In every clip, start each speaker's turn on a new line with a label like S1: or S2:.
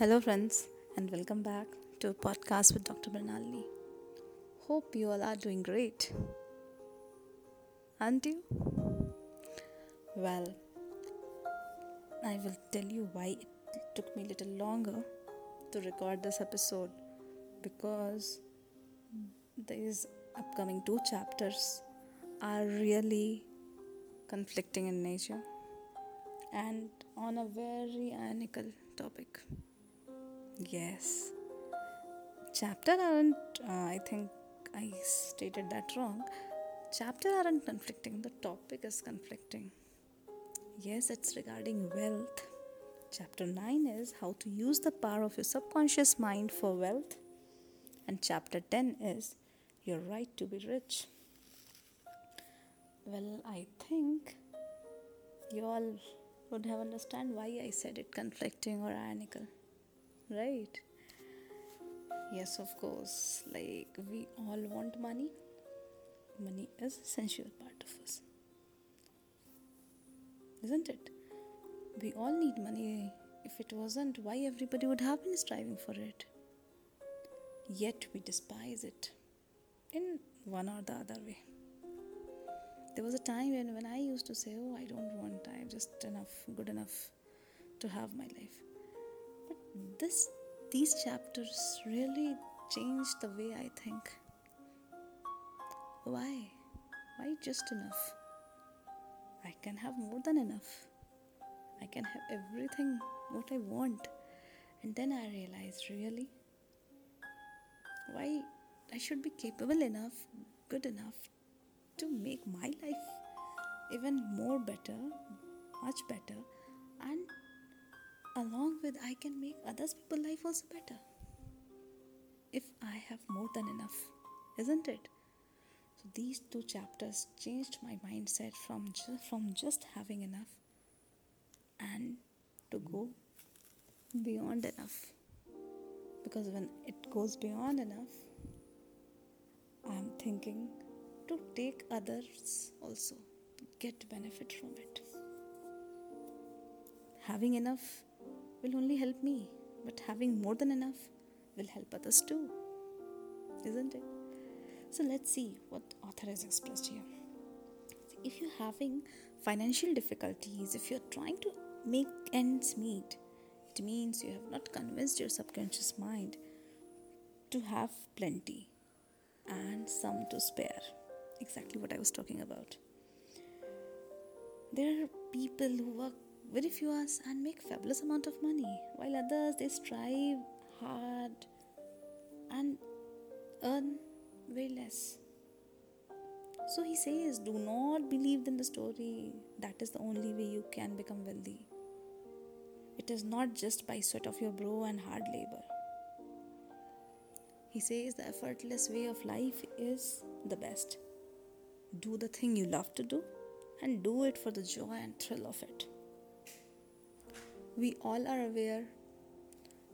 S1: Hello, friends, and welcome back to a podcast with Dr. Brinalini. Hope you all are doing great. Aren't you? Well, I will tell you why it took me a little longer to record this episode because these upcoming two chapters are really conflicting in nature and on a very ironical topic. Yes. Chapter aren't, uh, I think I stated that wrong. Chapter aren't conflicting, the topic is conflicting. Yes, it's regarding wealth. Chapter 9 is how to use the power of your subconscious mind for wealth. And chapter 10 is your right to be rich. Well, I think you all would have understand why I said it conflicting or ironical right? Yes, of course. Like we all want money. Money is essential part of us. Isn't it? We all need money. If it wasn't, why everybody would have been striving for it? Yet we despise it in one or the other way. There was a time when, when I used to say, Oh, I don't want, I'm just enough, good enough to have my life this these chapters really changed the way I think. Why? Why just enough? I can have more than enough. I can have everything what I want. And then I realized really why I should be capable enough, good enough to make my life even more better, much better, and along with I can make others people life also better. If I have more than enough, isn't it? So these two chapters changed my mindset from from just having enough and to go beyond enough. Because when it goes beyond enough, I'm thinking to take others also get benefit from it. Having enough will only help me, but having more than enough will help others too. Isn't it? So let's see what author has expressed here. If you're having financial difficulties, if you're trying to make ends meet, it means you have not convinced your subconscious mind to have plenty and some to spare. Exactly what I was talking about. There are people who work very few us and make fabulous amount of money while others they strive hard and earn way less. So he says do not believe in the story. That is the only way you can become wealthy. It is not just by sweat of your brow and hard labor. He says the effortless way of life is the best. Do the thing you love to do and do it for the joy and thrill of it we all are aware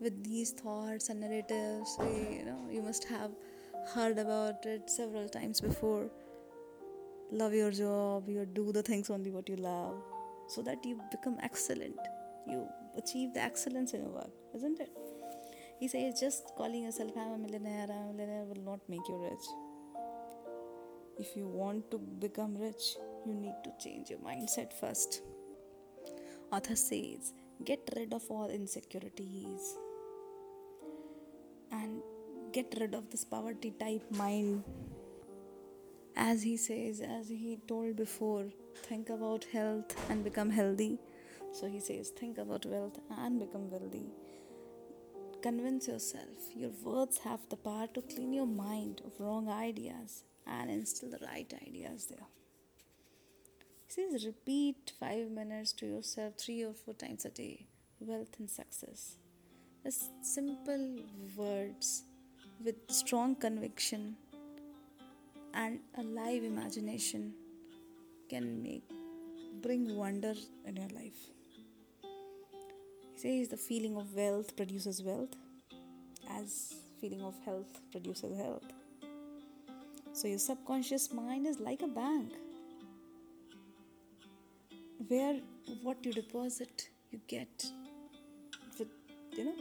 S1: with these thoughts and narratives. We, you know you must have heard about it several times before. Love your job you do the things only what you love so that you become excellent. You achieve the excellence in your work isn't it? He says just calling yourself i'm a millionaire i'm a millionaire will not make you rich. If you want to become rich you need to change your mindset first. Author says get rid of all insecurities and get rid of this poverty type mind. As he says as he told before think about health and become healthy. So he says think about wealth and become wealthy. Convince yourself your words have the power to clean your mind of wrong ideas and instill the right ideas there he says repeat five minutes to yourself three or four times a day wealth and success. As simple words with strong conviction and a live imagination can make bring wonder in your life. He says the feeling of wealth produces wealth, as feeling of health produces health. So your subconscious mind is like a bank where what you deposit, you get with you know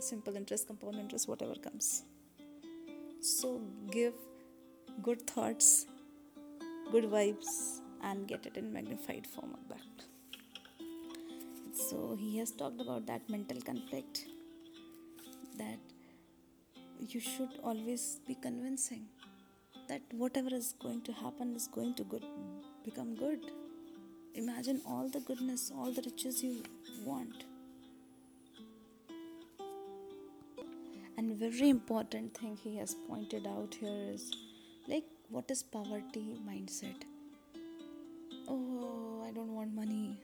S1: simple interest, compound interest, whatever comes. So give good thoughts, good vibes, and get it in magnified form of. So he has talked about that mental conflict that you should always be convincing that whatever is going to happen is going to good become good imagine all the goodness all the riches you want. And very important thing he has pointed out here is like what is poverty mindset? Oh i don't want money.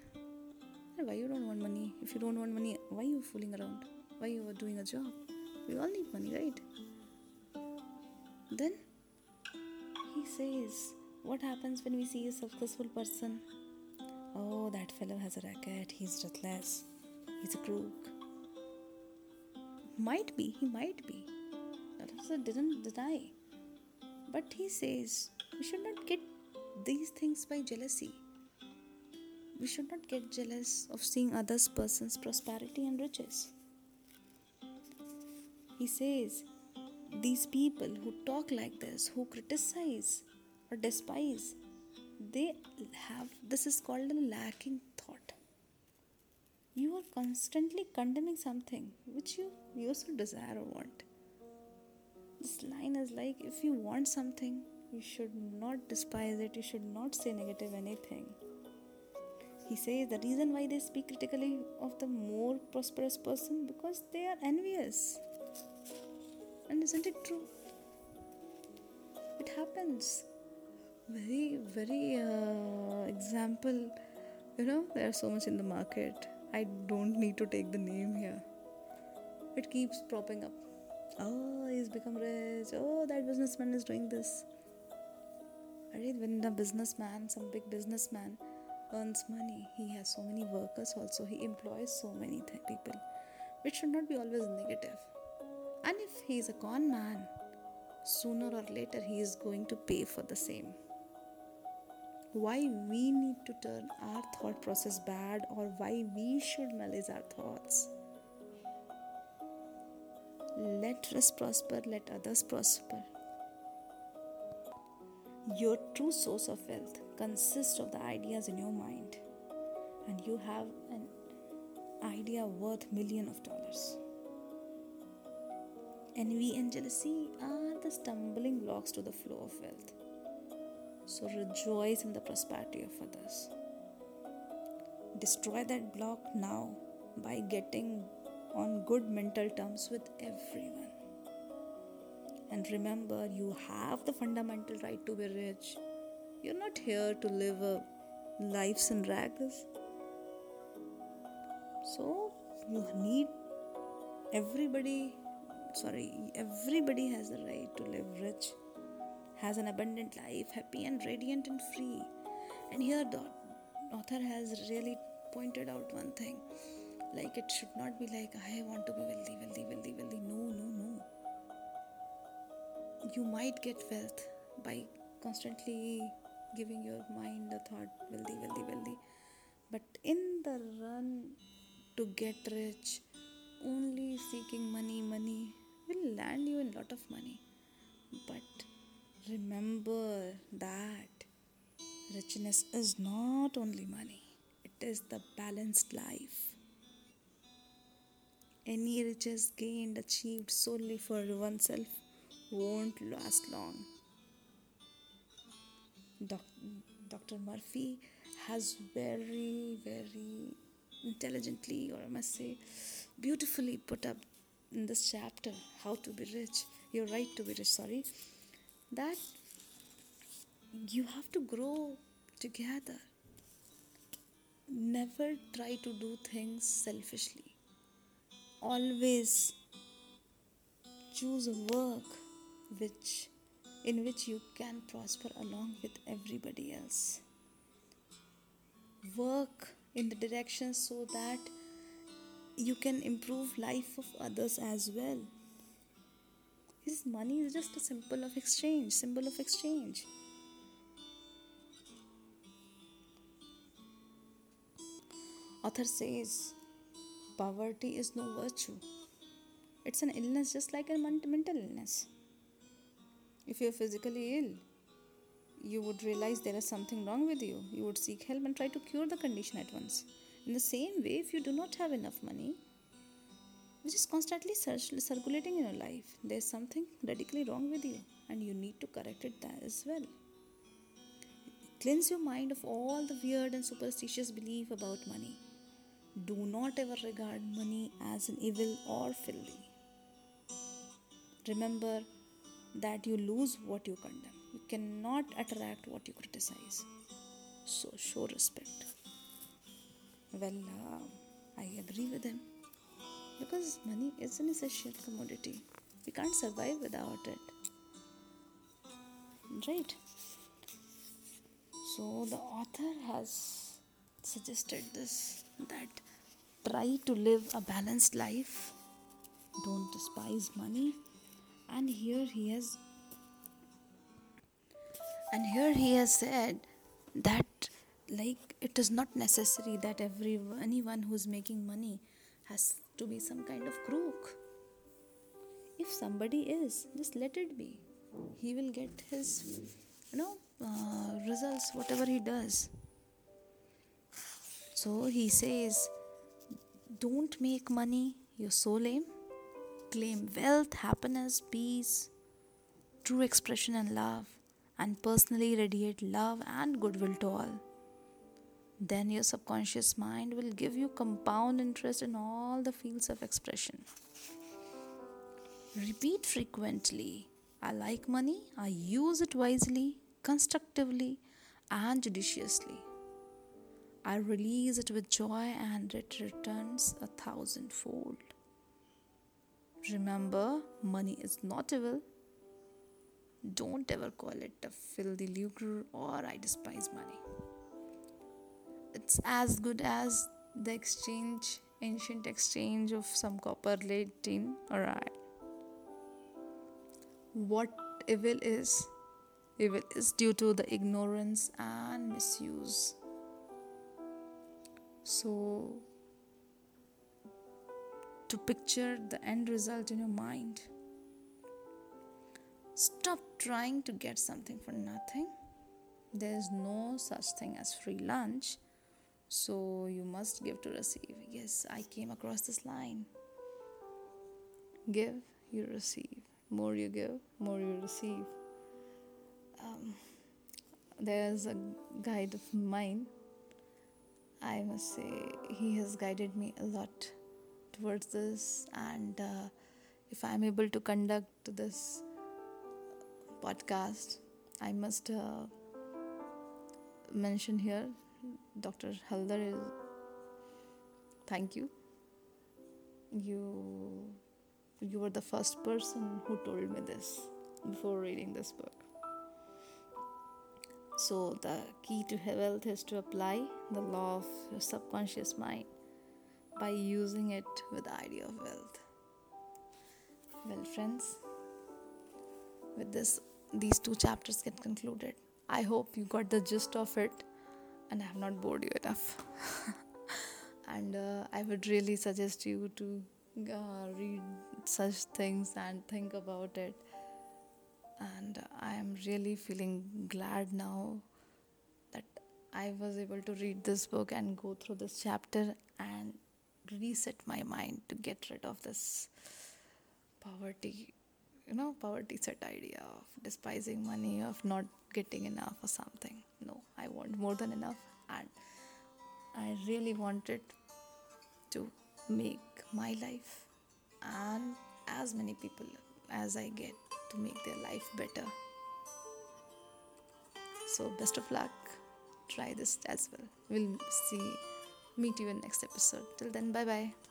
S1: Why you don't want money? If you don't want money why you fooling around? Why you are doing a job? We all need money right? Then he says what happens when we see a successful person oh that fellow has a racket. He's ruthless. He's a crook. Might be. He might be. That didn't deny. But he says we should not get these things by jealousy. We should not get jealous of seeing others person's prosperity and riches. He says these people who talk like this who criticize or despise they have this is called a lacking thought. You are constantly condemning something which you also desire or want. This line is like if you want something you should not despise it you should not say negative anything. He says the reason why they speak critically of the more prosperous person because they are envious. And isn't it true? It happens very very uh, example you know there's so much in the market. I don't need to take the name here. It keeps propping up. Oh he's become rich. Oh that businessman is doing this. Right when a businessman? Some big businessman earns money. He has so many workers also. He employs so many th- people which should not be always negative. And if he is a con man sooner or later he is going to pay for the same why we need to turn our thought process bad or why we should malaise our thoughts. Let us prosper, let others prosper. Your true source of wealth consists of the ideas in your mind, and you have an idea worth million of dollars. Envy and jealousy are the stumbling blocks to the flow of wealth. So rejoice in the prosperity of others. Destroy that block now by getting on good mental terms with everyone. And remember, you have the fundamental right to be rich. You're not here to live a lives in rags. So you need everybody sorry everybody has the right to live rich has an abundant life, happy and radiant and free. And here the author has really pointed out one thing like it should not be like I want to be wealthy, wealthy, wealthy, wealthy. No, no, no. You might get wealth by constantly giving your mind the thought wealthy, wealthy, wealthy. But in the run to get rich, only seeking money, money will land you in lot of money. But remember that richness is not only money, it is the balanced life. Any riches gained, achieved solely for oneself won't last long. Dr. Murphy has very, very intelligently, or I must say, beautifully put up in this chapter how to be rich, your right to be rich, sorry that you have to grow together. Never try to do things selfishly. Always choose a work which in which you can prosper along with everybody else. Work in the direction so that you can improve life of others as well his money is just a symbol of exchange, symbol of exchange. Author says, poverty is no virtue. It's an illness just like a mental illness. If you're physically ill, you would realize there is something wrong with you. You would seek help and try to cure the condition at once. In the same way, if you do not have enough money, which is constantly circulating in your life, there's something radically wrong with you, and you need to correct it as well. Cleanse your mind of all the weird and superstitious belief about money. Do not ever regard money as an evil or filthy. Remember that you lose what you condemn. You cannot attract what you criticize. So show respect. Well, uh, I agree with him because money is an essential commodity. We can't survive without it. Right? So the author has suggested this that try to live a balanced life, don't despise money, and here he has and here he has said that like it is not necessary that every anyone who's making money has to be some kind of crook. If somebody is just let it be. He will get his you know uh, results whatever he does. So he says don't make money your so lame. Claim wealth happiness peace true expression and love and personally radiate love and goodwill to all. Then your subconscious mind will give you compound interest in all the fields of expression. Repeat frequently I like money, I use it wisely, constructively, and judiciously. I release it with joy and it returns a thousandfold. Remember, money is not evil, don't ever call it a filthy lucre or I despise money. It's as good as the exchange, ancient exchange of some copper lead tin or iron. What evil is? Evil is due to the ignorance and misuse. So, to picture the end result in your mind Stop trying to get something for nothing. There is no such thing as free lunch. So you must give to receive. Yes, I came across this line. Give, you receive. More you give, more you receive. Um, there's a guide of mine. I must say, he has guided me a lot towards this. And uh, if I'm able to conduct this podcast, I must uh, mention here Dr. Haldar is thank you. You you were the first person who told me this before reading this book. So the key to wealth is to apply the law of your subconscious mind by using it with the idea of wealth. Well, friends, with this these two chapters get concluded. I hope you got the gist of it and I have not bored you enough. and uh, I would really suggest you to uh, read such things and think about it. And I am really feeling glad now that I was able to read this book and go through this chapter and reset my mind to get rid of this poverty you know, poverty set idea of despising money, of not getting enough or something. No, I want more than enough, and I really wanted to make my life and as many people as I get to make their life better. So, best of luck. Try this as well. We'll see, meet you in next episode. Till then, bye bye.